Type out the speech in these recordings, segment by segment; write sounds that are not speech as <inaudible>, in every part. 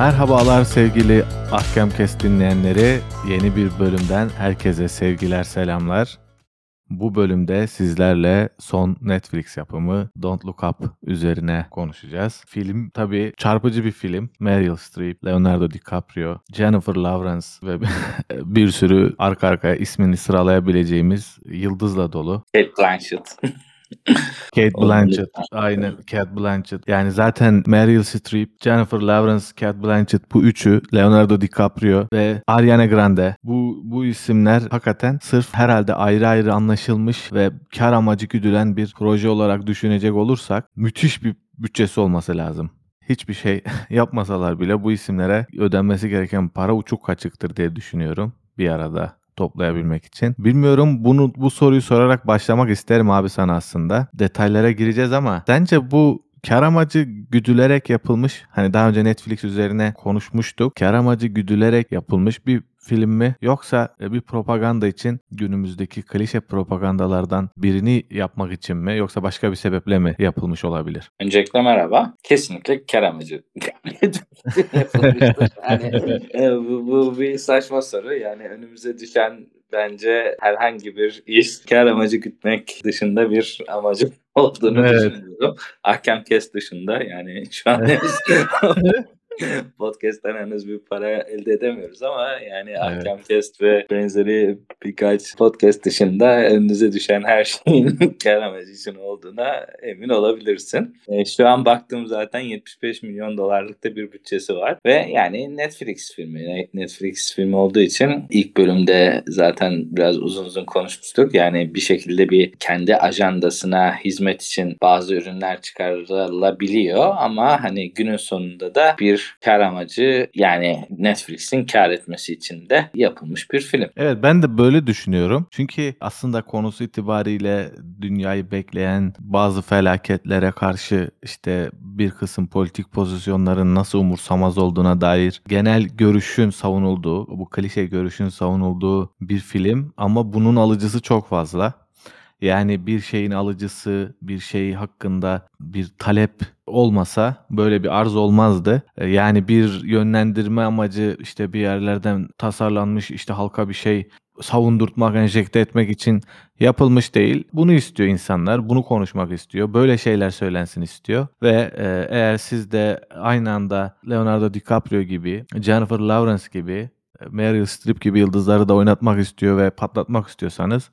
Merhabalar sevgili Ahkamkes dinleyenleri. Yeni bir bölümden herkese sevgiler, selamlar. Bu bölümde sizlerle son Netflix yapımı Don't Look Up üzerine konuşacağız. Film tabii çarpıcı bir film. Meryl Streep, Leonardo DiCaprio, Jennifer Lawrence ve <laughs> bir sürü arka arkaya ismini sıralayabileceğimiz yıldızla dolu. Kate Blanchett. <laughs> <coughs> Kate Blanchett. Aynen Kate Blanchett. Yani zaten Meryl Streep, Jennifer Lawrence, Kate Blanchett bu üçü, Leonardo DiCaprio ve Ariana Grande. Bu bu isimler hakikaten sırf herhalde ayrı ayrı anlaşılmış ve kar amacı güdülen bir proje olarak düşünecek olursak müthiş bir bütçesi olması lazım. Hiçbir şey <laughs> yapmasalar bile bu isimlere ödenmesi gereken para uçuk kaçıktır diye düşünüyorum bir arada toplayabilmek için. Bilmiyorum bunu bu soruyu sorarak başlamak isterim abi sana aslında. Detaylara gireceğiz ama sence bu kar amacı güdülerek yapılmış hani daha önce Netflix üzerine konuşmuştuk. Kar amacı güdülerek yapılmış bir film mi yoksa e, bir propaganda için günümüzdeki klişe propagandalardan birini yapmak için mi yoksa başka bir sebeple mi yapılmış olabilir? Öncelikle merhaba. Kesinlikle kar amacı <laughs> yani, e, bu, bu bir saçma soru. Yani önümüze düşen bence herhangi bir iş kar amacı gütmek dışında bir amacı <laughs> olduğunu evet. düşünüyorum. Ahkam kes dışında yani şu an <laughs> <laughs> <laughs> Podcast'ten henüz bir para elde edemiyoruz ama yani evet. Ahkamcast ve benzeri birkaç podcast dışında önünüze düşen her şeyin <laughs> kar amacı için olduğuna emin olabilirsin. E, şu an baktığım zaten 75 milyon dolarlıkta bir bütçesi var ve yani Netflix filmi. Netflix filmi olduğu için ilk bölümde zaten biraz uzun uzun konuşmuştuk. Yani bir şekilde bir kendi ajandasına hizmet için bazı ürünler çıkarılabiliyor ama hani günün sonunda da bir kar amacı yani Netflix'in kar etmesi için de yapılmış bir film. Evet ben de böyle düşünüyorum. Çünkü aslında konusu itibariyle dünyayı bekleyen bazı felaketlere karşı işte bir kısım politik pozisyonların nasıl umursamaz olduğuna dair genel görüşün savunulduğu, bu klişe görüşün savunulduğu bir film ama bunun alıcısı çok fazla. Yani bir şeyin alıcısı bir şey hakkında bir talep olmasa böyle bir arz olmazdı. E, yani bir yönlendirme amacı işte bir yerlerden tasarlanmış işte halka bir şey savundurtmak, enjekte etmek için yapılmış değil. Bunu istiyor insanlar. Bunu konuşmak istiyor. Böyle şeyler söylensin istiyor. Ve e, eğer siz de aynı anda Leonardo DiCaprio gibi, Jennifer Lawrence gibi, Meryl Streep gibi yıldızları da oynatmak istiyor ve patlatmak istiyorsanız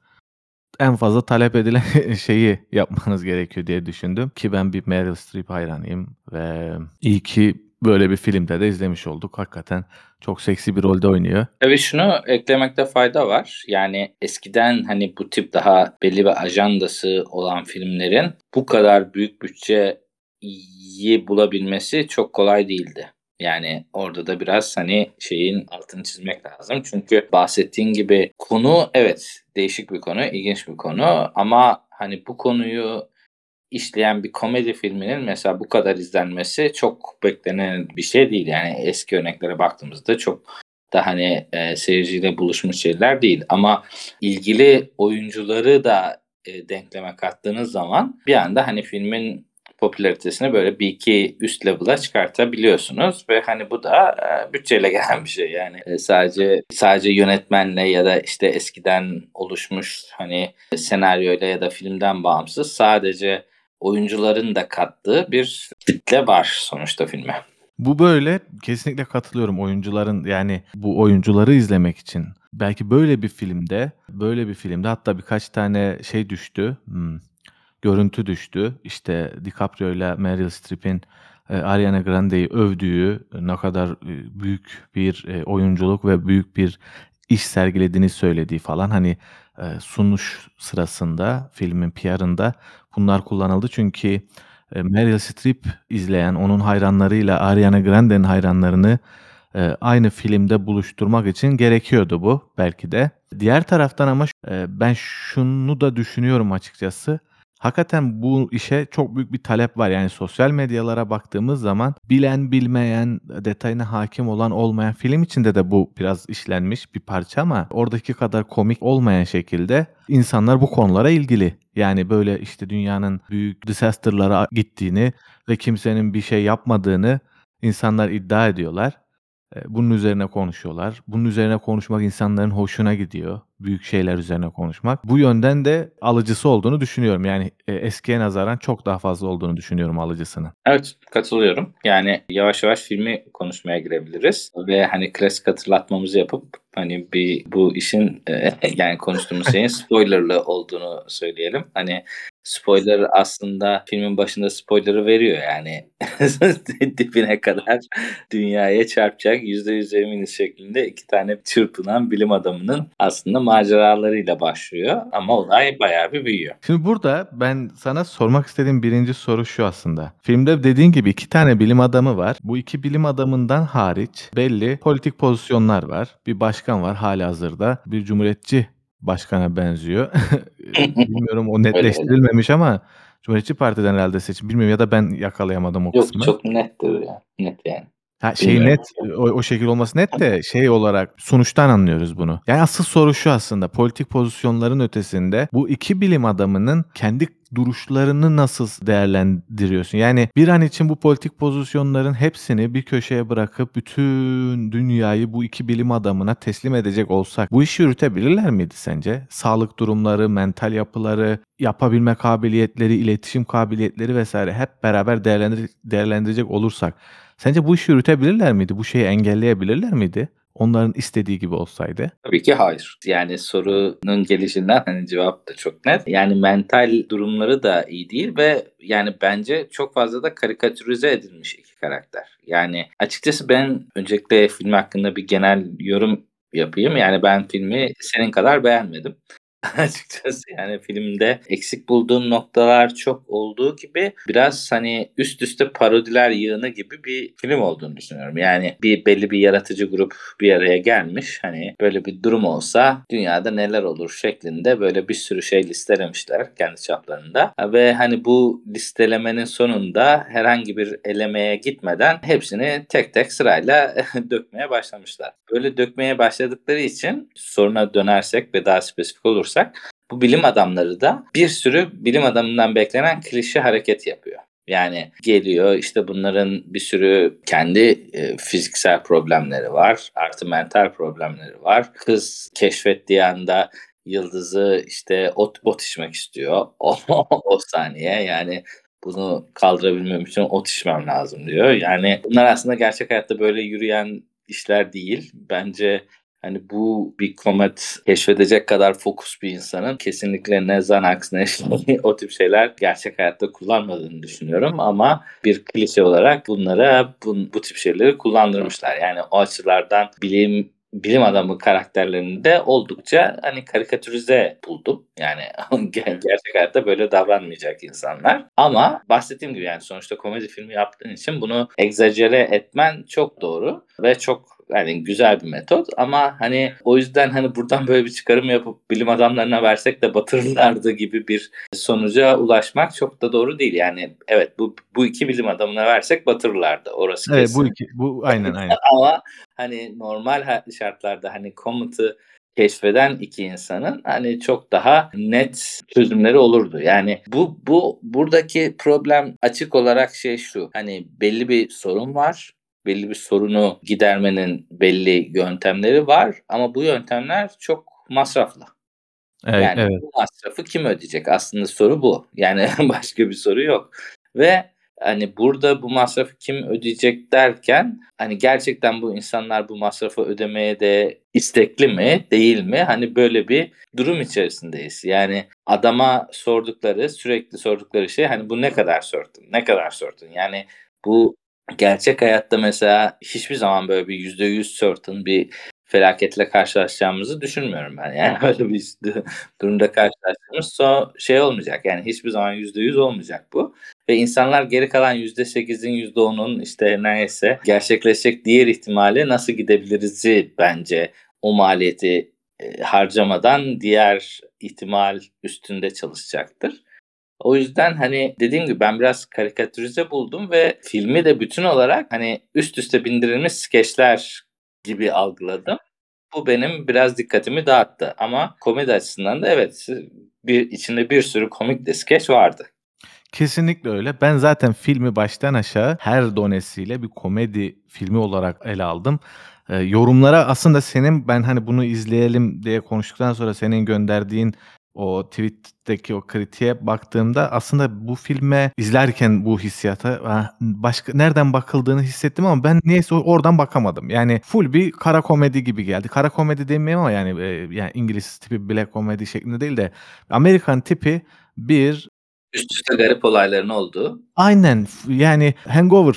en fazla talep edilen <laughs> şeyi yapmanız gerekiyor diye düşündüm. Ki ben bir Meryl Streep hayranıyım ve iyi ki böyle bir filmde de izlemiş olduk. Hakikaten çok seksi bir rolde oynuyor. Tabii şunu eklemekte fayda var. Yani eskiden hani bu tip daha belli bir ajandası olan filmlerin bu kadar büyük bütçeyi bulabilmesi çok kolay değildi. Yani orada da biraz hani şeyin altını çizmek lazım. Çünkü bahsettiğin gibi konu evet değişik bir konu, ilginç bir konu ama hani bu konuyu işleyen bir komedi filminin mesela bu kadar izlenmesi çok beklenen bir şey değil. Yani eski örneklere baktığımızda çok da hani e, seyirciyle buluşmuş şeyler değil. Ama ilgili oyuncuları da e, denkleme kattığınız zaman bir anda hani filmin popülaritesini böyle bir iki üst level'a çıkartabiliyorsunuz ve hani bu da e, bütçeyle <laughs> gelen bir şey yani e, sadece sadece yönetmenle ya da işte eskiden oluşmuş hani senaryoyla ya da filmden bağımsız sadece oyuncuların da kattığı bir kitle var sonuçta filme. Bu böyle kesinlikle katılıyorum oyuncuların yani bu oyuncuları izlemek için. Belki böyle bir filmde, böyle bir filmde hatta birkaç tane şey düştü. Hmm, görüntü düştü. İşte DiCaprio ile Meryl Streep'in e, Ariana Grande'yi övdüğü ne kadar e, büyük bir e, oyunculuk ve büyük bir iş sergilediğini söylediği falan hani e, sunuş sırasında filmin PR'ında bunlar kullanıldı. Çünkü e, Meryl Streep izleyen onun hayranlarıyla Ariana Grande'nin hayranlarını e, aynı filmde buluşturmak için gerekiyordu bu belki de. Diğer taraftan ama e, ben şunu da düşünüyorum açıkçası. Hakikaten bu işe çok büyük bir talep var. Yani sosyal medyalara baktığımız zaman bilen, bilmeyen, detayına hakim olan, olmayan film içinde de bu biraz işlenmiş bir parça ama oradaki kadar komik olmayan şekilde insanlar bu konulara ilgili. Yani böyle işte dünyanın büyük disaster'lara gittiğini ve kimsenin bir şey yapmadığını İnsanlar iddia ediyorlar. Bunun üzerine konuşuyorlar. Bunun üzerine konuşmak insanların hoşuna gidiyor. Büyük şeyler üzerine konuşmak. Bu yönden de alıcısı olduğunu düşünüyorum. Yani, eee, eskiye nazaran çok daha fazla olduğunu düşünüyorum alıcısının. Evet, katılıyorum. Yani yavaş yavaş filmi konuşmaya girebiliriz ve, hani, klasik hatırlatmamızı yapıp, hani, bir bu işin, eee, yani konuştuğumuz şeyin <laughs> spoiler'lı olduğunu söyleyelim. Hani, spoiler aslında filmin başında spoiler'ı veriyor yani. <laughs> Dibine kadar dünyaya çarpacak, %100 eminiz şeklinde 2 tane çırpınan bilim adamının aslında maceralarıyla başlıyor ama olay bayağı bir büyüyor. Şimdi burada ben sana sormak istediğim 1. soru şu aslında. Filmde dediğin gibi 2 tane bilim adamı var. Bu 2 bilim adamından hariç belli politik pozisyonlar var. Bir başkan var hâlihazırda. Bir cumhuriyetçi başkana benziyor. <laughs> Bilmiyorum o Öyle, öyle. netleştirilmemiş ama Cumhuriyetçi Parti'den herhâlde seçim. Bilmiyorum ya da ben yakalayamadım o Yok, kısmı. çok nettir ya. Net yani. Ha, şey Bilmiyorum. net, o o şekil olması net de şey olarak sonuçtan anlıyoruz bunu. Yani asıl soru şu aslında, politik pozisyonların ötesinde bu 2 bilim adamının kendi duruşlarını nasıl değerlendiriyorsun? Yani bir an için bu politik pozisyonların hepsini bir köşeye bırakıp bütün dünyayı bu 2 bilim adamına teslim edecek olsak bu işi yürütebilirler miydi sence? Sağlık durumları, mental yapıları, yapabilme kabiliyetleri, iletişim kabiliyetleri vs. hep beraber değerlendir değerlendirecek olursak sence bu işi yürütebilirler miydi? Bu şeyi engelleyebilirler miydi? Onların istediği gibi olsaydı? Tabii ki hayır. Yani sorunun gelişinden, hani, cevap da çok net. Yani mental durumları da iyi değil ve yani bence çok fazla da karikatürize edilmiş 2 karakter. Yani açıkçası ben öncelikle film hakkında bir genel yorum yapayım. Yani ben filmi senin kadar beğenmedim. <laughs> Açıkçası yani filmde eksik bulduğum noktalar çok olduğu gibi biraz, hani, üst üste parodiler yığını gibi bir film olduğunu düşünüyorum. Yani bir belli bir yaratıcı grup bir araya gelmiş. Hani, böyle bir durum olsa dünyada neler olur şeklinde böyle bir sürü şey listelemişler kendi çaplarında ve, hani, bu listelemenin sonunda herhangi bir elemeye gitmeden hepsini tek tek sırayla <laughs> dökmeye başlamışlar. Böyle dökmeye başladıkları için soruna dönersek ve daha spesifik olursak bu bilim adamları da bir sürü bilim adamından beklenen klişe hareket yapıyor. Yani geliyor, işte, bunların bir sürü kendi, eee, fiziksel problemleri var, artı mental problemleri var. Kız keşfettiği anda yıldızı, işte, ot ot içmek istiyor <laughs> o o saniye. Yani bunu kaldırabilmem için ot içmem lazım diyor. Yani bunlar aslında gerçek hayatta böyle yürüyen işler değil. Bence, hani, bu bir komet keşfedecek kadar fokus bir insanın kesinlikle ne Xanax ne <laughs> o tip şeyler gerçek hayatta kullanmadığını düşünüyorum ama bir klişe olarak bunlara bun bu tip şeyleri kullandırmışlar. Yani o açılardan bilim bilim adamı karakterlerini de oldukça, hani, karikatürize buldum. Yani <laughs> ge gerçek hayatta böyle davranmayacak insanlar ama bahsettiğim gibi, yani, sonuçta komedi filmi yaptığın için bunu egzajere etmen çok doğru ve çok, hani, güzel bir metot ama, hani, o yüzden, hani, buradan böyle bir çıkarım yapıp bilim adamlarına versek de batırırlardı gibi bir sonuca ulaşmak çok da doğru değil. Yani evet, bu bu 2 bilim adamına versek batırırlardı. Orası Evet, kesin. bu 2 bu aynen, aynen. <laughs> Ama, hani, normal şartlarda, hani, komet'ı keşfeden 2 insanın, hani, çok daha net çözümleri olurdu. Yani bu bu buradaki problem açık olarak şey şu, hani, belli bir sorun var. Belli bir sorunu gidermenin belli yöntemleri var ama bu yöntemler çok masraflı. Evet, Yani evet. bu masrafı kim ödeyecek? Aslında soru bu. Yani <laughs> başka bir soru yok ve, hani, burada bu masrafı kim ödeyecek derken, hani, gerçekten bu insanlar bu masrafı ödemeye de istekli mi, değil mi? Hani, böyle bir durum içerisindeyiz. Yani adama sordukları, sürekli sordukları şey, hani, "Bu ne kadar sörtün, ne kadar sörtün?" Yani bu gerçek hayatta mesela hiçbir zaman böyle bir %100 certain bir felaketle karşılaşacağımızı düşünmüyorum ben. Yani <laughs> öyle bir du durumda karşılaştığımız so şey olmayacak, yani hiçbir zaman %100 olmayacak bu ve insanlar geri kalan %8'in, %10'un, işte, neyse gerçekleşecek diğer ihtimale nasıl gidebiliriz'i bence o maliyeti, eee, harcamadan diğer ihtimal üstünde çalışacaktır. O yüzden, hani, dediğim gibi ben biraz karikatürize buldum ve filmi de bütün olarak, hani, üst üste bindirilmiş skeçler gibi algıladım. Bu benim biraz dikkatimi dağıttı ama komedi açısından da evet, bir içinde bir sürü komik de skeç vardı. Kesinlikle öyle. Ben zaten filmi baştan aşağı her donesiyle bir komedi filmi olarak ele aldım. Eee, yorumlara aslında senin ben, hani, bunu izleyelim diye konuştuktan sonra senin gönderdiğin o tweet'teki o kritiğe baktığımda aslında bu filme izlerken bu hissiyata, başka nereden bakıldığını hissettim ama ben niyeyse oradan bakamadım. Yani full bir kara komedi gibi geldi. Kara komedi demeyeyim ama yani, eee, yani İngiliz tipi black comedy şeklinde değil de Amerikan tipi bir Üst üste garip olayların olduğu. Aynen. Yani Hangover.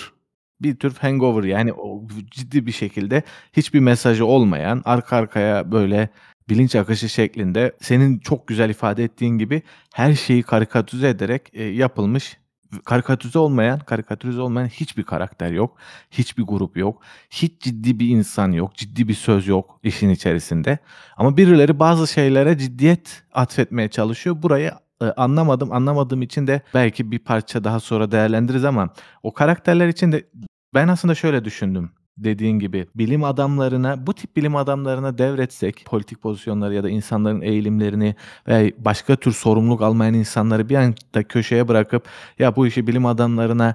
Bir tür Hangover yani o ciddi bir şekilde hiçbir mesajı olmayan, arka arkaya böyle bilinç akışı şeklinde senin çok güzel ifade ettiğin gibi her şeyi karikatüze ederek, eee, yapılmış, karikatüze olmayan karikatürize olmayan hiçbir karakter yok, hiçbir grup yok, hiç ciddi bir insan yok, ciddi bir söz yok işin içerisinde. Ama birileri bazı şeylere ciddiyet atfetmeye çalışıyor. Burayı, eee, anlamadım. Anlamadığım için de belki bir parça daha sonra değerlendiririz ama o karakterler için de ben aslında şöyle düşündüm dediğin gibi. Bilim adamlarına, bu tip bilim adamlarına devretsek politik pozisyonları ya da insanların eğilimlerini ve başka tür sorumluluk almayan insanları bir anda köşeye bırakıp ya bu işi bilim adamlarına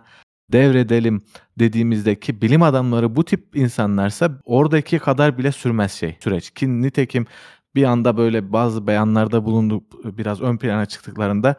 devredelim dediğimizde ki bilim adamları bu tip insanlarsa oradaki kadar bile sürmez şey, süreç. Ki nitekim bir anda böyle bazı beyanlarda bulunup biraz ön plana çıktıklarında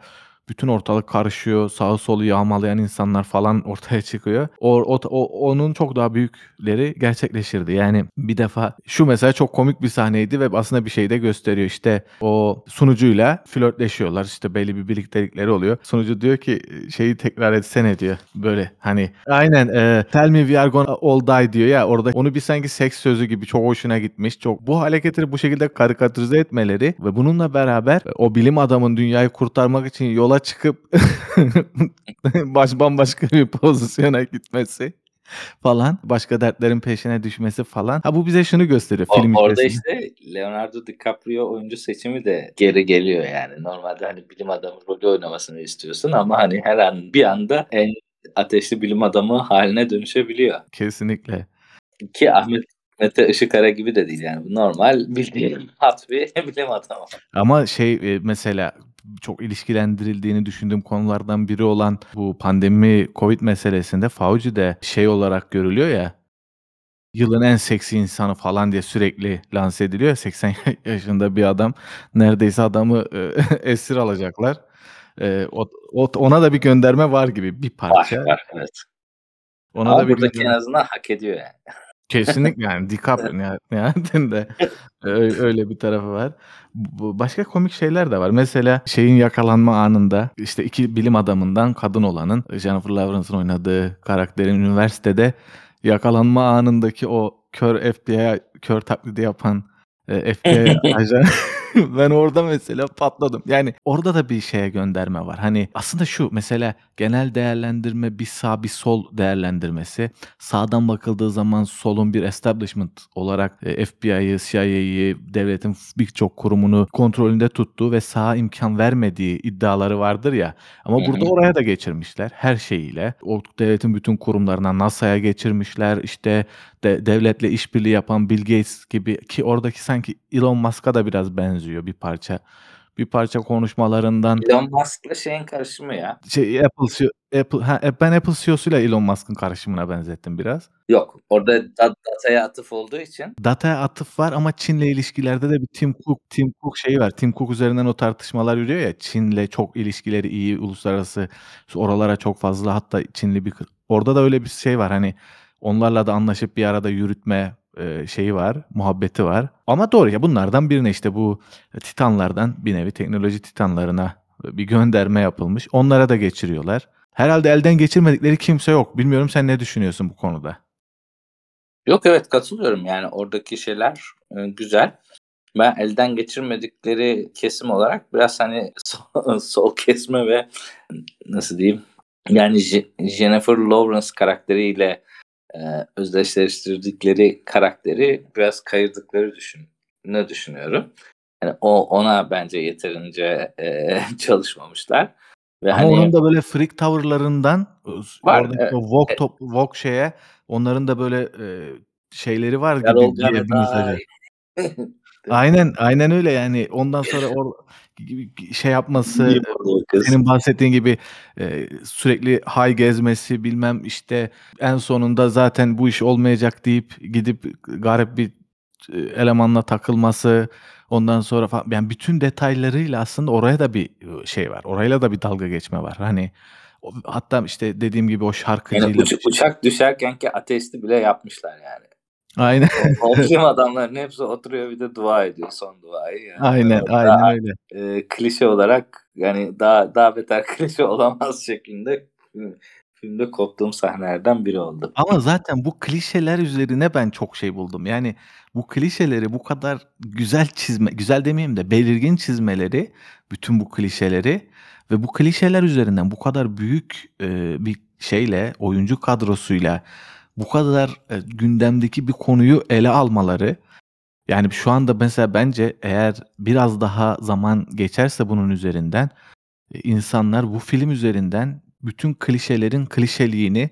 bütün ortalık karışıyor, sağı solu yağmalayan insanlar falan <laughs> ortaya çıkıyor. O ot o onun çok daha büyükleri gerçekleşirdi. Yani bir defa şu mesela çok komik bir sahneydi ve aslında bir şey de gösteriyor. İşte o sunucuyla flörtleşiyorlar. İşte belli bir birliktelikleri oluyor. Sunucu diyor ki şeyi tekrar etsene diyor. Böyle hani aynen eee, tell me we are gonna all die diyor ya orada onu bir sanki seks sözü gibi çok hoşuna gitmiş. Çok bu hareketleri bu şekilde karikatürize etmeleri ve bununla beraber o bilim adamın dünyayı kurtarmak için yola çıkıp <laughs> baş bambaşka bir pozisyona gitmesi falan, başka dertlerin peşine düşmesi falan. Ha bu bize şunu gösteriyor O film orada içerisinde. işte Leonardo DiCaprio oyuncu seçimi de geri geliyor yani. Normalde, hani, bilim adamı rolü oynamasını istiyorsun ama, hani, her an bir anda en ateşli bilim adamı hâline dönüşebiliyor. Kesinlikle. Ki Ahmet Mete Işıkara gibi de değil yani. Normal bildiğin <laughs> hat bir bilim adamı. Ama şey, eee, mesela çok ilişkilendirildiğini düşündüğüm konulardan biri olan bu pandemi, COVID meselesinde Fauci de şey olarak görülüyor ya, yılın en seksi insanı falan diye sürekli lanse ediliyor <laughs> ya 80 yaşında bir adam. Neredeyse adamı, eee, <laughs> esir alacaklar. Ot ot ona da bir gönderme var gibi bir Var, parça. var, evet. Ona Ama da bir buradaki en gönderme azından hak ediyor yani. Kesinlikle yani DiCaprio niha nihayetinde öy öyle bir tarafı var. Bu başka komik şeyler de var. Mesela şeyin yakalanma anında, işte 2 bilim adamından kadın olanın, Jennifer Lawrence'ın oynadığı karakterin üniversitede yakalanma anındaki o kör FBI, kör taklidi yapan, eee, FBI <laughs> ajanı <laughs> ben orada mesela patladım. Yani orada da bir şeye gönderme var. Hani aslında şu mesela genel değerlendirme bir sağ bir sol değerlendirmesi. Sağdan bakıldığı zaman solun bir establishment olarak, eee, FBI'yi, CIA'yı, devletin birçok kurumunu kontrolünde tuttuğu ve sağa imkân vermediği iddiaları vardır ya ama burada oraya da geçirmişler her şeyiyle. O devletin bütün kurumlarına, NASA'ya geçirmişler. İşte de devletle işbirliği yapan Bill Gates gibi ki oradaki sanki Elon Musk'a da biraz benziyor bir parça. Bir parça konuşmalarından Elon Musk'la şeyin karışımı ya. Şey Apple CEO Apple ha, ben Apple CEO'suyla Elon Musk'ın karışımına benzettim biraz. Yok, orada da dataya atıf olduğu için. Dataya atıf var ama Çin'le ilişkilerde de bir Tim Cook Tim Cook şeyi var. Tim Cook üzerinden o tartışmalar yürüyor ya. Çin'le çok ilişkileri iyi, uluslararası oralara çok fazla hatta Çinli bir orada da öyle bir şey var. Hani onlarla da anlaşıp bir arada yürütme, eee, şeyi var, muhabbeti var. Ama doğru ya bunlardan birine işte bu titanlardan bir nevi teknoloji titanlarına bir gönderme yapılmış. Onlara da geçiriyorlar. Herhâlde elden geçirmedikleri kimse yok. Bilmiyorum sen ne düşünüyorsun bu konuda? Yok, evet katılıyorum. Yani oradaki şeyler, eee, güzel. Ben elden geçirmedikleri kesim olarak biraz, hani, <laughs> so sol kesme ve nasıl diyeyim, yani Je Jennifer Lawrence karakteriyle, eee, özdeşleştirdikleri karakteri biraz kayırdıkları düşün ne düşünüyorum. Hani o ona bence yeterince, eee, <laughs> çalışmamışlar ve, Ama onun hani da böyle freak tavırlarından Var, oradaki evet. o woke E top woke şeye onların da böyle, eee, şeyleri var gibi die. <laughs> Aynen, aynen öyle yani. Ondan sonra o <laughs> şey yapması, senin bahsettiğin gibi, eee, sürekli high gezmesi, bilmem, işte, en sonunda zaten bu iş olmayacak deyip gidip garip bir, eee, elemanla takılması, ondan sonra falan yani bütün detaylarıyla aslında oraya da bir, ııı, şey var. Orayla da bir dalga geçme var. Hani, hatta, işte, dediğim gibi o Yani şarkıcıyla uç uçak düşerkenki ateşli bile yapmışlar yani. Aynen. O o bilim adamlarının hepsi oturuyor bir de dua ediyor son duayı yani. Aynen, Daha, aynen öyle. eee, klişe olarak yani daha daha beter <laughs> klişe olamaz şeklinde film filmde koptuğum sahnelerden biri oldu. Ama zaten bu klişeler üzerine ben çok şey buldum. Yani bu klişeleri bu kadar güzel çizme güzel demeyeyim de belirgin çizmeleri, bütün bu klişeleri ve bu klişeler üzerinden bu kadar büyük, eee, bir şeyle, oyuncu kadrosuyla bu kadar, eee, gündemdeki bir konuyu ele almaları, yani şu anda mesela bence eğer biraz daha zaman geçerse bunun üzerinden, eee, insanlar bu film üzerinden bütün klişelerin klişeliğini,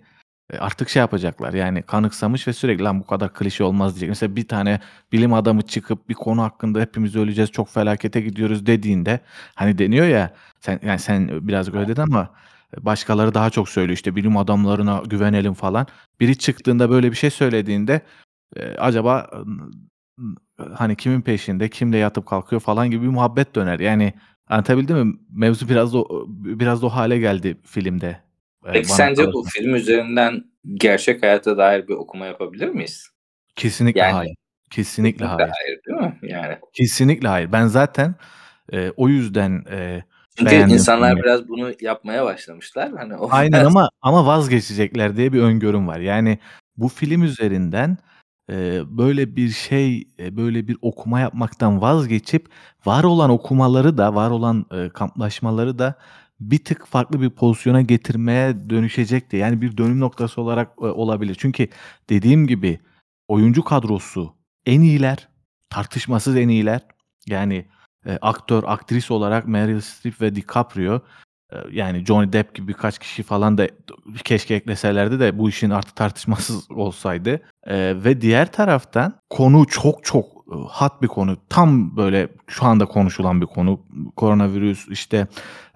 eee, artık şey yapacaklar, yani kanıksamış ve sürekli "Lan bu kadar klişe olmaz." diyecek. Mesela bir tane bilim adamı çıkıp bir konu hakkında "Hepimiz öleceğiz, çok felakete gidiyoruz." dediğinde, hani deniyor ya, sen yani sen birazcık öyle dedin ama başkaları daha çok söylüyor, işte, "Bilim adamlarına güvenelim." falan. Biri çıktığında böyle bir şey söylediğinde, eee, acaba, ııı, hani kimin peşinde, kimle yatıp kalkıyor falan gibi bir muhabbet döner. Yani anlatabildim mi? Mevzu biraz da biraz da o hâle geldi filmde, eee, Peki bana sence bu kalırsa. film üzerinden gerçek hayata dair bir okuma yapabilir miyiz? Kesinlikle Yani hayır. Kesinlikle kesinlikle hayır. hayır, değil mi? Yani. Kesinlikle hayır. Ben zaten, eee, o yüzden, eee, Çünkü beğendim insanlar filmi. biraz bunu yapmaya başlamışlar. Hani o Aynen biraz ama ama vazgeçecekler diye bir öngörüm var. Yani bu film üzerinden, eee, böyle bir şey, eee, böyle bir okuma yapmaktan vazgeçip var olan okumaları da, var olan, eee, kamplaşmaları da bir tık farklı bir pozisyona getirmeye dönüşecektir. Yani bir dönüm noktası olarak, eee, olabilir. Çünkü dediğim gibi oyuncu kadrosu en iyiler, tartışmasız en iyiler. Yani, eee, aktör, aktris olarak Meryl Streep ve DiCaprio, eee, yani Johnny Depp gibi birkaç kişi falan da keşke ekleselerdi de bu işin artık tartışmasız <laughs> olsaydı. Eee, ve diğer taraftan konu çok çok, ııı, hot bir konu. Tam böyle şu anda konuşulan bir konu. Koronavirüs, işte,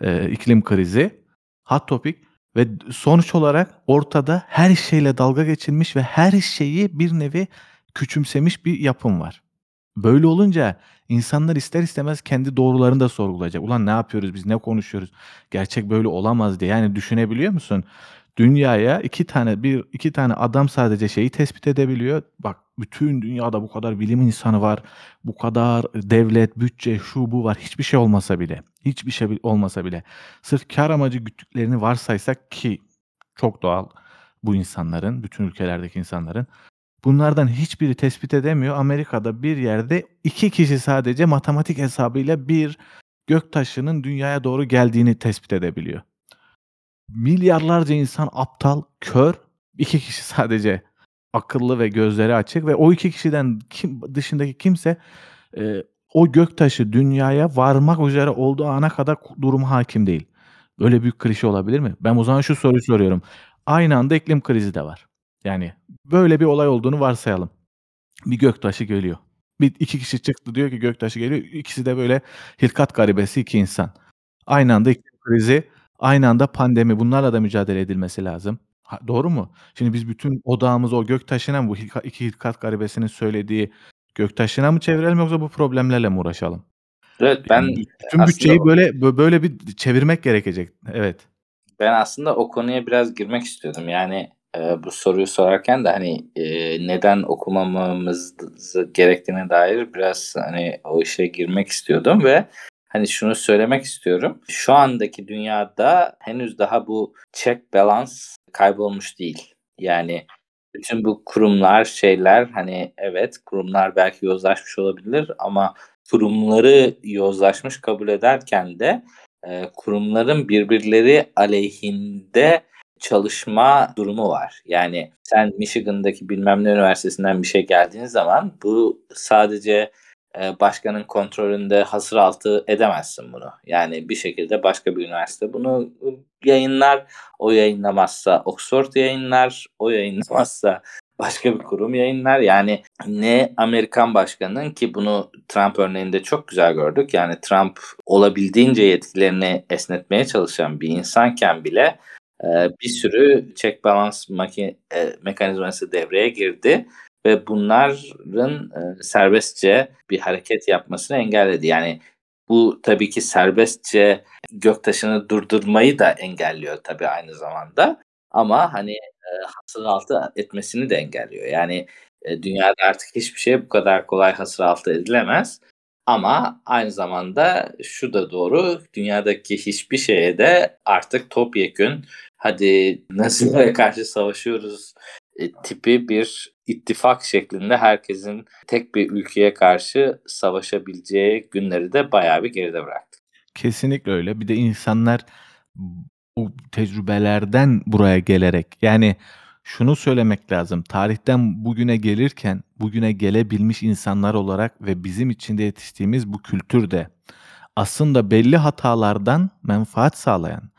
eee, iklim krizi. Hot topic ve sonuç olarak ortada her şeyle dalga geçilmiş ve her şeyi bir nevi küçümsemiş bir yapım var. Böyle olunca insanlar ister istemez kendi doğrularını da sorgulayacak. "Ulan ne yapıyoruz biz, ne konuşuyoruz? Gerçek böyle olamaz." diye. Yani düşünebiliyor musun? Dünyaya 2 tane bir 2 tane adam sadece şeyi tespit edebiliyor. Bak bütün dünyada bu kadar bilim insanı var, bu kadar devlet, bütçe, şu bu var. Hiçbir şey olmasa bile, hiçbir şey olmasa bile sırf kâr amacı güttüklerini varsaysak ki çok doğal bu insanların, bütün ülkelerdeki insanların. Bunlardan hiçbiri tespit edemiyor. Amerika'da bir yerde 2 kişi sadece matematik hesabıyla bir göktaşının dünyaya doğru geldiğini tespit edebiliyor. Milyarlarca insan aptal, kör, 2 kişi sadece akıllı ve gözleri açık ve o 2 kişiden kim dışındaki kimse, eee, o göktaşı dünyaya varmak üzere olduğu ana kadar duruma hâkim değil. Böyle büyük klişe olabilir mi? Ben o zaman şu soruyu soruyorum. Aynı anda iklim krizi de var. Yani böyle bir olay olduğunu varsayalım. Bir göktaşı geliyor. Bir 2 kişi çıktı diyor ki göktaşı geliyor. İkisi de böyle hilkat garibesi 2 insan. Aynı anda iklim krizi, aynı anda pandemi. Bunlarla da mücadele edilmesi lazım. Ha, doğru mu? Şimdi biz bütün odağımızı o göktaşına mı, bu hilka 2 hilkat garibesinin söylediği göktaşına mı çevirelim yoksa bu problemlerle mi uğraşalım? Evet, ben Yani bütün aslında bütçeyi böyle bö böyle bir çevirmek gerekecek. Evet. Ben aslında o konuya biraz girmek istiyordum. Yani, eee, bu soruyu sorarken de, hani, eee, neden okumamamız gerektiğine dair biraz, hani, o işe girmek istiyordum ve, hani, şunu söylemek istiyorum. Şu andaki dünyada henüz daha bu check balance kaybolmuş değil. Yani bütün bu kurumlar, şeyler, hani, evet, kurumlar belki yozlaşmış olabilir ama kurumları yozlaşmış kabul ederken de, eee, kurumların birbirleri aleyhinde çalışma durumu var. Yani sen Michigan'daki bilmem ne üniversitesinden bir şey geldiğin zaman bu sadece, eee, başkanın kontrolünde hasıraltı edemezsin bunu. Yani bir şekilde başka bir üniversite bunu yayınlar. O yayınlamazsa Oxford yayınlar. O yayınlamazsa başka bir kurum yayınlar. Yani ne Amerikan başkanının ki bunu Trump örneğinde çok güzel gördük. Yani Trump olabildiğince yetkilerini esnetmeye çalışan bir insanken bile e, bir sürü check balance maki- e, mekanizması devreye girdi ve bunların e, serbestçe bir hareket yapmasını engelledi. Yani bu tabii ki serbestçe göktaşını durdurmayı da engelliyor tabii aynı zamanda. Ama hani e, hasır altı etmesini de engelliyor. Yani e, dünyada artık hiçbir şey bu kadar kolay hasır altı edilemez. Ama aynı zamanda şu da doğru. Dünyadaki hiçbir şeye de artık topyekün hadi Nazilere <laughs> karşı savaşıyoruz e, tipi bir ittifak şeklinde herkesin tek bir ülkeye karşı savaşabileceği günleri de bayağı bir geride bıraktı. Kesinlikle öyle. Bir de insanlar bu tecrübelerden buraya gelerek yani şunu söylemek lazım. Tarihten bugüne gelirken bugüne gelebilmiş insanlar olarak ve bizim içinde yetiştiğimiz bu kültürde aslında belli hatalardan menfaat sağlayan,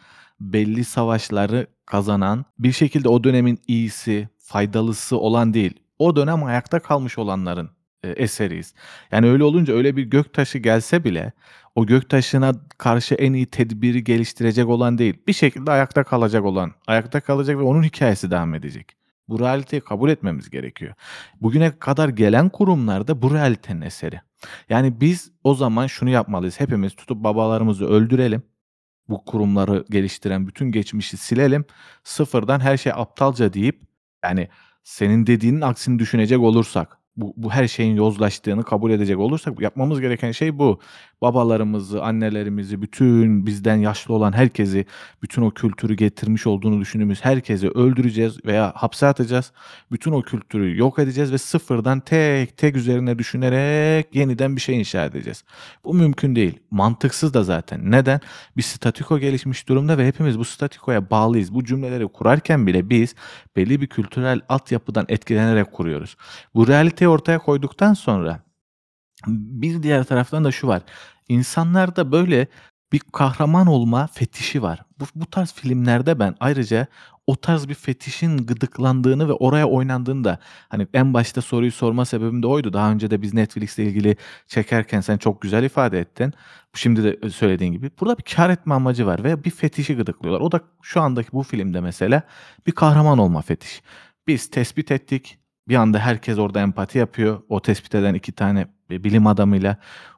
belli savaşları kazanan, bir şekilde o dönemin iyisi, faydalısı olan değil, o dönem ayakta kalmış olanların e, eseriyiz. Yani öyle olunca öyle bir göktaşı gelse bile o göktaşına karşı en iyi tedbiri geliştirecek olan değil, bir şekilde ayakta kalacak olan, ayakta kalacak ve onun hikayesi devam edecek. Bu realiteyi kabul etmemiz gerekiyor. Bugüne kadar gelen kurumlar da bu realitenin eseri. Yani biz o zaman şunu yapmalıyız. Hepimiz tutup babalarımızı öldürelim. Bu kurumları geliştiren bütün geçmişi silelim. Sıfırdan her şey aptalca deyip yani senin dediğinin aksini düşünecek olursak bu, bu her şeyin yozlaştığını kabul edecek olursak yapmamız gereken şey bu. Babalarımızı, annelerimizi, bütün bizden yaşlı olan herkesi, bütün o kültürü getirmiş olduğunu düşündüğümüz herkesi öldüreceğiz veya hapse atacağız. Bütün o kültürü yok edeceğiz ve sıfırdan tek tek üzerine düşünerek yeniden bir şey inşa edeceğiz. Bu mümkün değil. Mantıksız da zaten. Neden? Bir statiko gelişmiş durumda ve hepimiz bu statikoya bağlıyız. Bu cümleleri kurarken bile biz belli bir kültürel altyapıdan etkilenerek kuruyoruz. Bu realiteyi ortaya koyduktan sonra bir diğer taraftan da şu var. İnsanlarda böyle bir kahraman olma fetişi var. Bu, bu tarz filmlerde ben ayrıca o tarz bir fetişin gıdıklandığını ve oraya oynandığını da hani en başta soruyu sorma sebebim de oydu. Daha önce de biz Netflix'le ilgili çekerken sen çok güzel ifade ettin. Şimdi de söylediğin gibi. Burada bir kar etme amacı var ve bir fetişi gıdıklıyorlar. O da şu andaki bu filmde mesela bir kahraman olma fetişi. Biz tespit ettik. Bir anda herkes orada empati yapıyor. O tespit eden iki tane bilim adamıyla.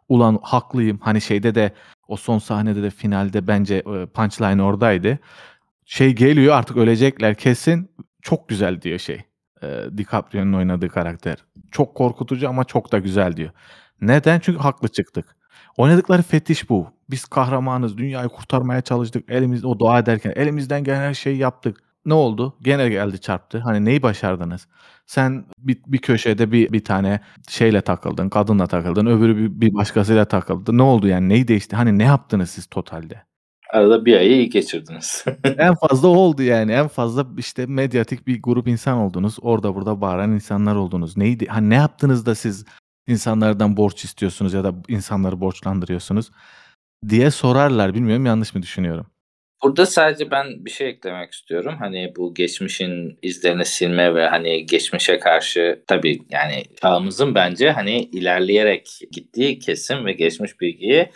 Ulan haklıyım. Hani şeyde de o son sahnede de finalde bence e, punchline oradaydı. Şey geliyor artık ölecekler kesin. Çok güzel diyor şey. E, DiCaprio'nun oynadığı karakter. Çok korkutucu ama çok da güzel diyor. Neden? Çünkü haklı çıktık. Oynadıkları fetiş bu. Biz kahramanız. Dünyayı kurtarmaya çalıştık. Elimizde o dua ederken elimizden gelen her şeyi yaptık. Ne oldu? Gene geldi çarptı. Hani neyi başardınız? Sen bir, bir köşede bir, bir tane şeyle takıldın, kadınla takıldın, öbürü bir, bir başkasıyla takıldı. Ne oldu yani? Neyi değişti? Hani ne yaptınız siz totalde? Arada bir ayı iyi geçirdiniz. <laughs> en fazla o oldu yani. En fazla işte medyatik bir grup insan oldunuz. Orada burada bağıran insanlar oldunuz. Neydi? Hani ne yaptınız da siz insanlardan borç istiyorsunuz ya da insanları borçlandırıyorsunuz diye sorarlar. Bilmiyorum yanlış mı düşünüyorum? Burada sadece ben bir şey eklemek istiyorum. Hani bu geçmişin izlerini silme ve hani geçmişe karşı tabii yani çağımızın bence hani ilerleyerek gittiği kesim ve geçmiş bilgiyi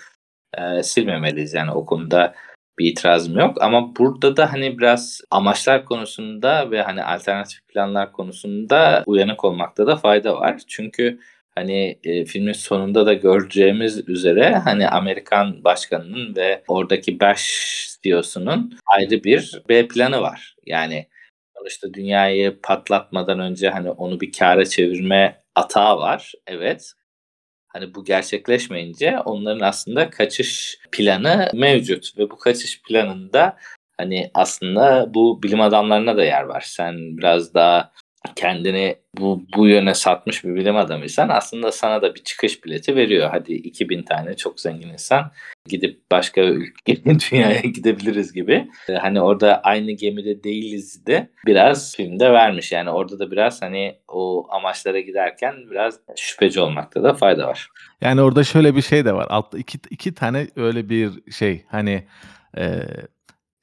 e, silmemeliyiz. Yani o konuda bir itirazım yok. Ama burada da hani biraz amaçlar konusunda ve hani alternatif planlar konusunda uyanık olmakta da fayda var. Çünkü hani e, filmin sonunda da göreceğimiz üzere hani Amerikan başkanının ve oradaki baş CEO'sunun ayrı bir B planı var. Yani sonuçta dünyayı patlatmadan önce hani onu bir kâra çevirme atağı var. Evet. Hani bu gerçekleşmeyince onların aslında kaçış planı mevcut ve bu kaçış planında hani aslında bu bilim adamlarına da yer var. Sen biraz daha kendini bu, bu yöne satmış bir bilim adamıysan aslında sana da bir çıkış bileti veriyor. Hadi 2000 tane çok zengin insan gidip başka ülke <laughs> dünyaya gidebiliriz gibi. Ee, hani orada aynı gemide değiliz de biraz filmde vermiş. Yani orada da biraz hani o amaçlara giderken biraz şüpheci olmakta da fayda var. Yani orada şöyle bir şey de var. Altta iki, iki tane öyle bir şey hani e,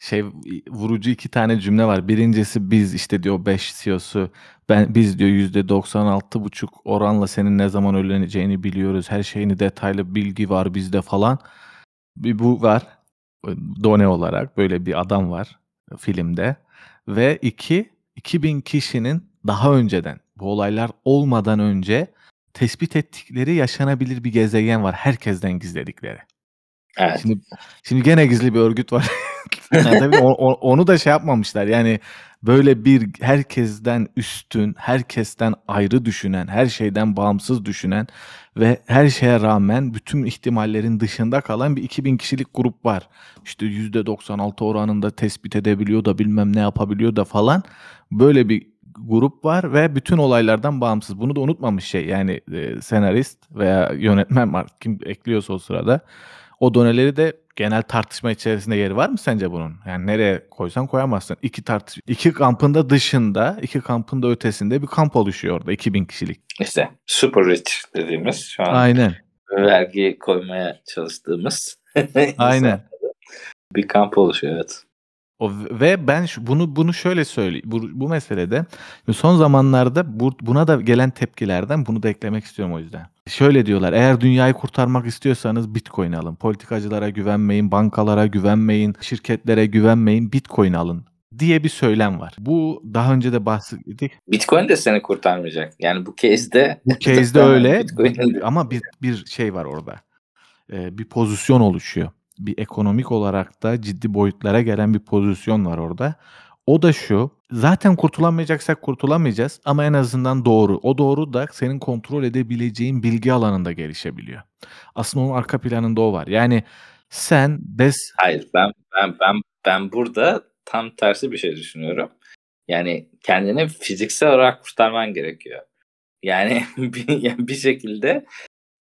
şey vurucu iki tane cümle var. Birincisi biz işte diyor 5 CEO'su ben biz diyor %96,5 oranla senin ne zaman öleneceğini biliyoruz. Her şeyini detaylı bilgi var bizde falan. Bir bu var. Done olarak böyle bir adam var filmde. Ve iki 2000 kişinin daha önceden bu olaylar olmadan önce tespit ettikleri yaşanabilir bir gezegen var herkesten gizledikleri. Evet. Şimdi şimdi gene gizli bir örgüt var. <laughs> Anlatabildim mi? O o onu da şey yapmamışlar. Yani böyle bir herkesten üstün, herkesten ayrı düşünen, her şeyden bağımsız düşünen ve her şeye rağmen bütün ihtimallerin dışında kalan bir 2000 kişilik grup var. İşte %96 oranında tespit edebiliyor da bilmem ne yapabiliyor da falan. Böyle bir grup var ve bütün olaylardan bağımsız. Bunu da unutmamış şey yani e, senarist veya yönetmen var kim ekliyorsa o sırada. O doneleri de genel tartışma içerisinde yeri var mı sence bunun? Yani nereye koysan koyamazsın. İki tartış iki kampın da dışında, iki kampın da ötesinde bir kamp oluşuyor orada 2000 kişilik. İşte super rich dediğimiz şu an Aynen. vergi koymaya çalıştığımız <laughs> Aynen. bir kamp oluşuyor evet. O ve ben şu, bunu bunu şöyle söyleyeyim. Bu, bu meselede son zamanlarda bu, buna da gelen tepkilerden bunu da eklemek istiyorum o yüzden. Şöyle diyorlar. Eğer dünyayı kurtarmak istiyorsanız Bitcoin alın. Politikacılara güvenmeyin, bankalara güvenmeyin, şirketlere güvenmeyin, Bitcoin alın diye bir söylem var. Bu daha önce de bahsettik. Bitcoin de seni kurtarmayacak. Yani bu case'de Bu <laughs> case'de öyle Bitcoin ama bir bir şey var orada. Ee, bir pozisyon oluşuyor bir ekonomik olarak da ciddi boyutlara gelen bir pozisyon var orada. O da şu, zaten kurtulamayacaksak kurtulamayacağız ama en azından doğru. O doğru da senin kontrol edebileceğin bilgi alanında gelişebiliyor. Aslında onun arka planında o var. Yani sen des Hayır ben ben ben ben burada tam tersi bir şey düşünüyorum. Yani kendini fiziksel olarak kurtarman gerekiyor. Yani <laughs> bir, bir şekilde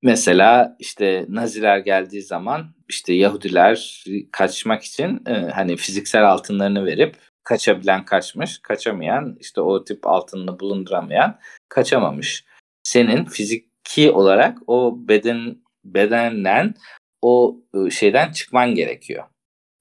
Mesela işte Naziler geldiği zaman işte Yahudiler kaçmak için e, hani fiziksel altınlarını verip kaçabilen kaçmış, kaçamayan işte o tip altınını bulunduramayan kaçamamış. Senin fiziki olarak o beden bedenen o e, şeyden çıkman gerekiyor.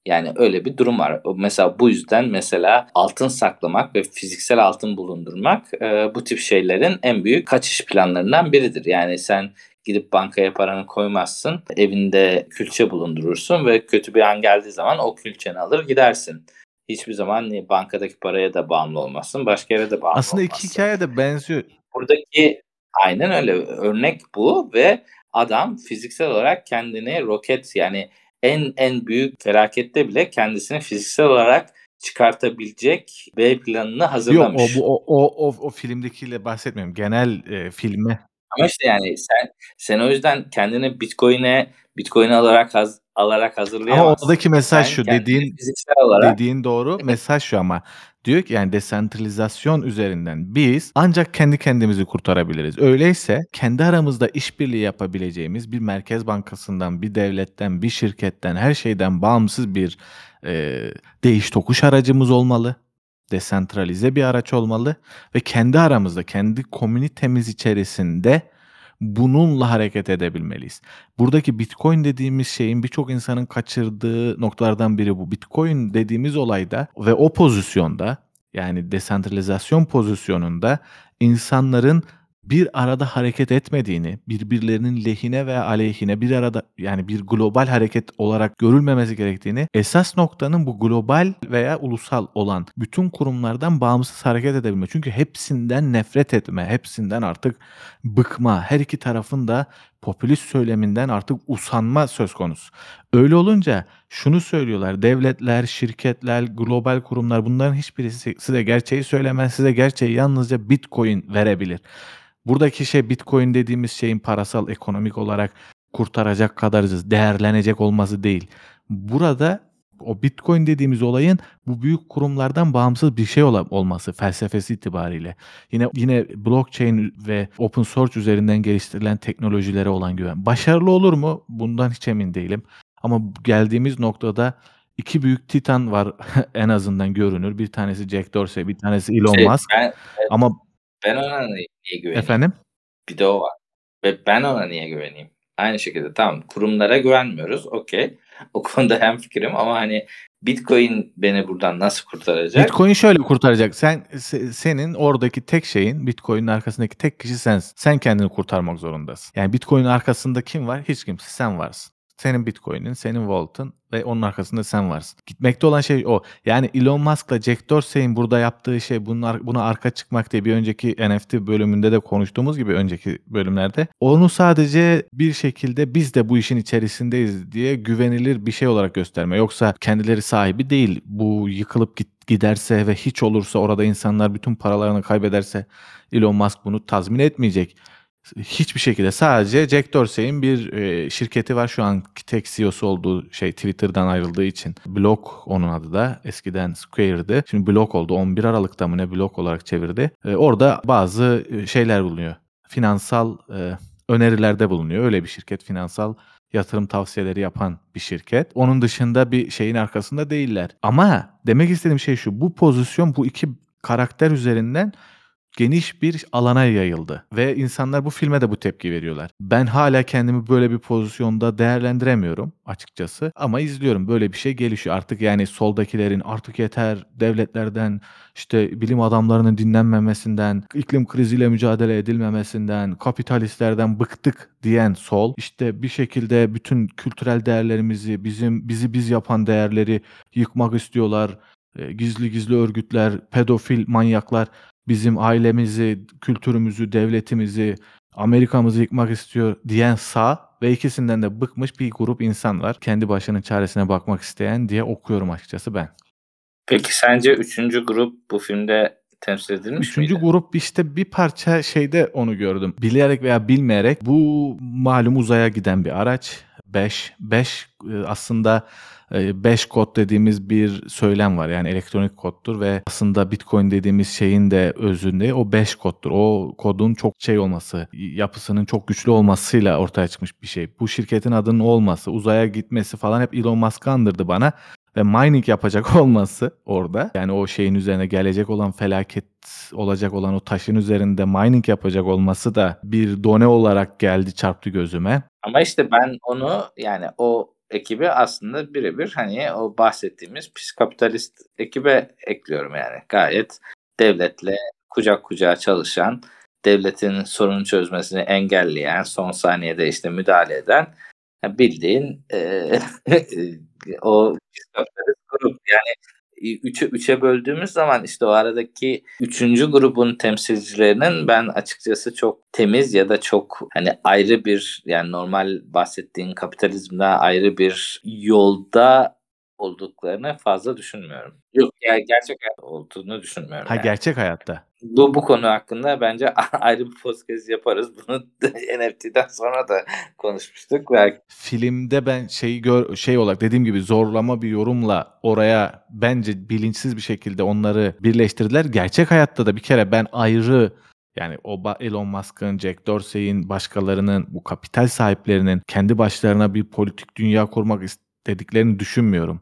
Yani öyle bir durum var. Mesela bu yüzden mesela altın saklamak ve fiziksel altın bulundurmak e, bu tip şeylerin en büyük kaçış planlarından biridir. Yani sen gidip bankaya paranı koymazsın. Evinde külçe bulundurursun ve kötü bir an geldiği zaman o külçeni alır gidersin. Hiçbir zaman bankadaki paraya da bağımlı olmazsın. Başka yere de bağımlı Aslında olmazsın. iki hikaye de benziyor. Buradaki aynen öyle örnek bu ve adam fiziksel olarak kendini roket yani en en büyük felakette bile kendisini fiziksel olarak çıkartabilecek B planını hazırlamış. Yok o bu o o o, o filmdekiyle bahsetmiyorum. Genel e, filme ama işte yani sen sen o yüzden kendini Bitcoin'e Bitcoin alarak haz, alarak hazırlayamazsın. Ama oradaki mesaj sen şu dediğin olarak dediğin doğru. mesaj şu ama diyor ki yani desentralizasyon üzerinden biz ancak kendi kendimizi kurtarabiliriz. Öyleyse kendi aramızda işbirliği yapabileceğimiz bir merkez bankasından, bir devletten, bir şirketten, her şeyden bağımsız bir e, değiş tokuş aracımız olmalı desentralize bir araç olmalı ve kendi aramızda, kendi komünitemiz içerisinde bununla hareket edebilmeliyiz. Buradaki Bitcoin dediğimiz şeyin birçok insanın kaçırdığı noktalardan biri bu. Bitcoin dediğimiz olayda ve o pozisyonda yani desentralizasyon pozisyonunda insanların bir arada hareket etmediğini, birbirlerinin lehine veya aleyhine bir arada yani bir global hareket olarak görülmemesi gerektiğini, esas noktanın bu global veya ulusal olan bütün kurumlardan bağımsız hareket edebilme. Çünkü hepsinden nefret etme, hepsinden artık bıkma, her iki tarafın da popülist söyleminden artık usanma söz konusu. Öyle olunca şunu söylüyorlar. Devletler, şirketler, global kurumlar bunların hiçbirisi size gerçeği söylemez. Size gerçeği yalnızca Bitcoin verebilir. Buradaki şey Bitcoin dediğimiz şeyin parasal ekonomik olarak kurtaracak kadar değerlenecek olması değil. Burada o Bitcoin dediğimiz olayın bu büyük kurumlardan bağımsız bir şey olması felsefesi itibariyle. Yine yine blockchain ve open source üzerinden geliştirilen teknolojilere olan güven. Başarılı olur mu? Bundan hiç emin değilim. Ama geldiğimiz noktada iki büyük titan var <laughs> en azından görünür. Bir tanesi Jack Dorsey, bir tanesi Elon şey, Musk. Ama ben ona niye güveneyim? efendim Bir de o var. Ve ben ona niye güveneyim? Aynı şekilde tamam kurumlara güvenmiyoruz. Okey. O konuda hemfikirim ama hani Bitcoin beni buradan nasıl kurtaracak? Bitcoin şöyle kurtaracak. Sen se- senin oradaki tek şeyin Bitcoin'in arkasındaki tek kişi sensin. Sen kendini kurtarmak zorundasın. Yani Bitcoin'in arkasında kim var? Hiç kimse. Sen varsın. Senin Bitcoin'in, senin Vault'ın ve onun arkasında sen varsın. Gitmekte olan şey o. Yani Elon Musk'la Jack Dorsey'in burada yaptığı şey bunlar buna arka çıkmak diye bir önceki NFT bölümünde de konuştuğumuz gibi önceki bölümlerde onu sadece bir şekilde biz de bu işin içerisindeyiz diye güvenilir bir şey olarak gösterme. Yoksa kendileri sahibi değil. Bu yıkılıp git, giderse ve hiç olursa orada insanlar bütün paralarını kaybederse Elon Musk bunu tazmin etmeyecek. Hiçbir şekilde sadece Jack Dorsey'in bir e, şirketi var şu an tek CEO'su olduğu şey Twitter'dan ayrıldığı için. Block onun adı da eskiden Square'dı. Şimdi Block oldu 11 Aralık'ta mı ne Block olarak çevirdi. E, orada bazı e, şeyler bulunuyor. Finansal önerilerde bulunuyor. Öyle bir şirket finansal yatırım tavsiyeleri yapan bir şirket. Onun dışında bir şeyin arkasında değiller. Ama demek istediğim şey şu. Bu pozisyon bu iki karakter üzerinden geniş bir alana yayıldı ve insanlar bu filme de bu tepki veriyorlar. Ben hala kendimi böyle bir pozisyonda değerlendiremiyorum açıkçası ama izliyorum böyle bir şey gelişiyor. Artık yani soldakilerin artık yeter devletlerden işte bilim adamlarının dinlenmemesinden, iklim kriziyle mücadele edilmemesinden, kapitalistlerden bıktık diyen sol işte bir şekilde bütün kültürel değerlerimizi, bizim bizi biz yapan değerleri yıkmak istiyorlar. E, Gizli gizli örgütler, pedofil manyaklar bizim ailemizi, kültürümüzü, devletimizi, Amerika'mızı yıkmak istiyor diyen sağ ve ikisinden de bıkmış bir grup insan var. Kendi başının çaresine bakmak isteyen diye okuyorum açıkçası ben. Peki sence üçüncü grup bu filmde temsil edilmiş Üçüncü miydi? grup işte bir parça şeyde onu gördüm. Bilerek veya bilmeyerek bu malum uzaya giden bir araç. 5. 5 aslında 5 kod dediğimiz bir söylem var. Yani elektronik koddur ve aslında Bitcoin dediğimiz şeyin de özünde o 5 koddur. O kodun çok şey olması, yapısının çok güçlü olmasıyla ortaya çıkmış bir şey. Bu şirketin adının olması, uzaya gitmesi falan hep Elon Musk'ı andırdı bana ve mining yapacak <laughs> olması orada yani o şeyin üzerine gelecek olan felaket olacak olan o taşın üzerinde mining yapacak olması da bir done olarak geldi çarptı gözüme. Ama işte ben onu yani o ekibi aslında birebir hani o bahsettiğimiz psikapitalist ekibe ekliyorum yani. Gayet devletle kucak kucağa çalışan, devletin sorun çözmesini engelleyen, son saniyede işte müdahale eden bildiğin e, <laughs> o grup. Yani üçe, üçe böldüğümüz zaman işte o aradaki üçüncü grubun temsilcilerinin ben açıkçası çok temiz ya da çok hani ayrı bir yani normal bahsettiğin kapitalizmde ayrı bir yolda olduklarını fazla düşünmüyorum. Yok yani gerçek hayat olduğunu düşünmüyorum. Ha yani. gerçek hayatta. Bu, bu konu hakkında bence <laughs> ayrı bir podcast yaparız. Bunu <laughs> NFT'den sonra da konuşmuştuk. Belki. Filmde ben şeyi gör şey olarak dediğim gibi zorlama bir yorumla oraya bence bilinçsiz bir şekilde onları birleştirdiler. Gerçek hayatta da bir kere ben ayrı yani o Elon Musk'ın, Jack Dorsey'in, başkalarının, bu kapital sahiplerinin kendi başlarına bir politik dünya kurmak istediklerini düşünmüyorum.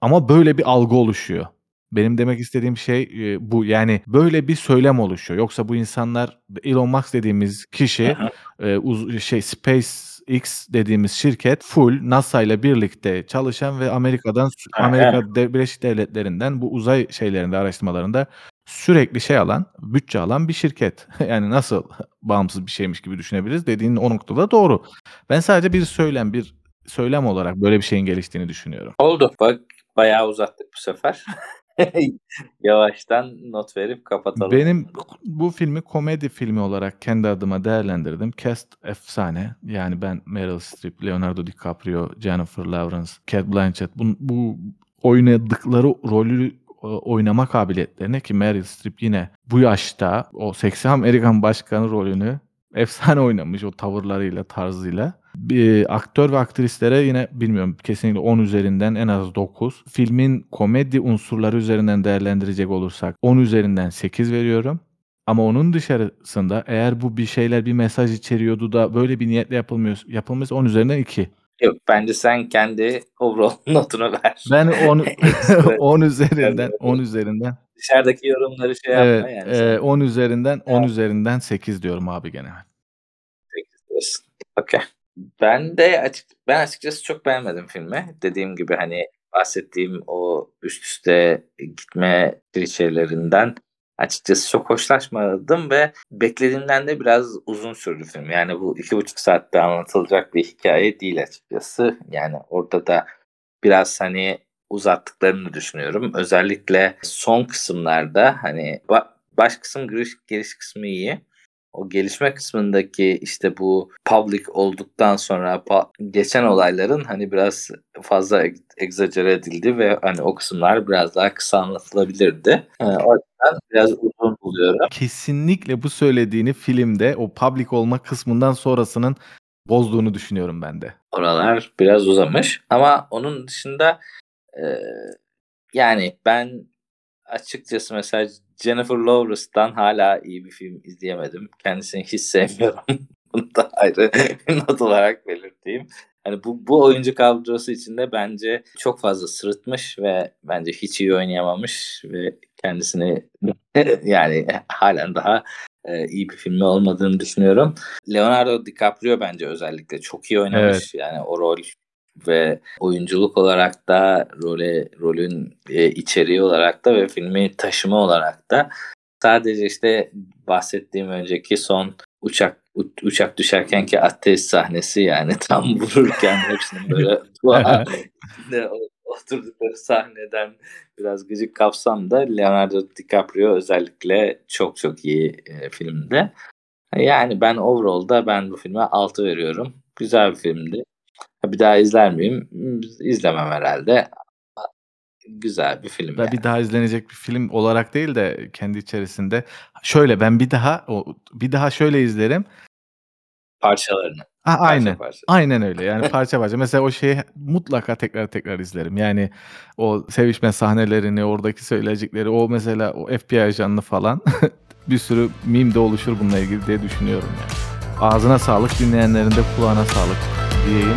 Ama böyle bir algı oluşuyor. Benim demek istediğim şey e, bu. Yani böyle bir söylem oluşuyor. Yoksa bu insanlar Elon Musk dediğimiz kişi e, uz- şey SpaceX dediğimiz şirket full NASA ile birlikte çalışan ve Amerika'dan Amerika De- Birleşik Devletleri'nden bu uzay şeylerinde araştırmalarında sürekli şey alan, bütçe alan bir şirket. <laughs> yani nasıl bağımsız bir şeymiş gibi düşünebiliriz dediğin o noktada doğru. Ben sadece bir söylem, bir söylem olarak böyle bir şeyin geliştiğini düşünüyorum. Oldu. Bak bayağı uzattık bu sefer. <laughs> <laughs> Yavaştan not verip kapatalım. Benim bu filmi komedi filmi olarak kendi adıma değerlendirdim. Cast efsane. Yani ben Meryl Streep, Leonardo DiCaprio, Jennifer Lawrence, Cate Blanchett bu, bu oynadıkları rolü oynama kabiliyetlerine ki Meryl Streep yine bu yaşta o seksi Amerikan başkanı rolünü efsane oynamış o tavırlarıyla, tarzıyla. Bir aktör ve aktrislere yine bilmiyorum kesinlikle 10 üzerinden en az 9. Filmin komedi unsurları üzerinden değerlendirecek olursak 10 üzerinden 8 veriyorum. Ama onun dışarısında eğer bu bir şeyler bir mesaj içeriyordu da böyle bir niyetle yapılmıyor, yapılmış 10 üzerinden 2. Yok bence sen kendi overall notunu ver. Ben 10 10 <laughs> <laughs> üzerinden 10 üzerinden Dışarıdaki yorumları şey yapma Evet, yani. eee, 10 üzerinden 10 Evet. üzerinden 8 diyorum abi gene. 8 diyorsun. Okey. Ben de açık ben açıkçası çok beğenmedim filmi. Dediğim gibi, hani, bahsettiğim o üst üste gitme klişelerinden açıkçası çok hoşlaşmadım ve beklediğimden de biraz uzun sürdü film. Yani bu 2,5 saatte anlatılacak bir hikâye değil açıkçası. Yani orada da biraz, hani, uzattıklarını düşünüyorum. Özellikle son kısımlarda, hani, ba baş kısım giriş giriş kısmı iyi. O gelişme kısmındaki, işte, bu public olduktan sonra geçen olayların, hani, biraz fazla ex egzajere edildiği ve, hani, o kısımlar biraz daha kısa anlatılabilirdi. Eee, o yüzden biraz uzun buluyorum. Kesinlikle bu söylediğini filmde o public olma kısmından sonrasının bozduğunu düşünüyorum ben de. Oralar biraz uzamış ama onun dışında, eee, yani, ben açıkçası mesela Jennifer Lawrence'dan hâlâ iyi bir film izleyemedim. Kendisini hiç sevmiyorum. <laughs> Bunu da ayrı not olarak belirteyim. Hani, bu bu oyuncu kadrosu içinde bence çok fazla sırıtmış ve bence hiç iyi oynayamamış ve kendisini <laughs> yani hâlen daha, eee, iyi bir filmi olmadığını düşünüyorum. Leonardo DiCaprio bence özellikle çok iyi oynamış. Evet. Yani o rol ve oyunculuk olarak da role rolün, eee, içeriği olarak da ve filmi taşıma olarak da sadece, işte, bahsettiğim önceki son uçak uçak düşerkenki ateş sahnesi, yani, <laughs> tam vururken hepsinin böyle <laughs> oturdukları sahneden biraz gıcık kapsam da Leonardo DiCaprio özellikle çok çok iyi, eee, filmde. Yani, ben overall'da ben bu filme 6 veriyorum. Güzel bir filmdi. Bir daha izler miyim? İzlemem herhâlde. A güzel bir film Ben yani. bir daha izlenecek bir film olarak değil de kendi içerisinde şöyle ben bir daha bir daha şöyle izlerim. Parçalarını. Ha, Parça aynen. parça. Aynen öyle. Yani <laughs> parça parça. Mesela o şeyi mutlaka tekrar tekrar izlerim. Yani o sevişme sahnelerini, oradaki söyleyecekleri, o mesela o FBI ajanını falan <laughs> bir sürü meme de oluşur bununla ilgili diye düşünüyorum yani. Ağzına sağlık, dinleyenlerin de kulağına sağlık diyeyim.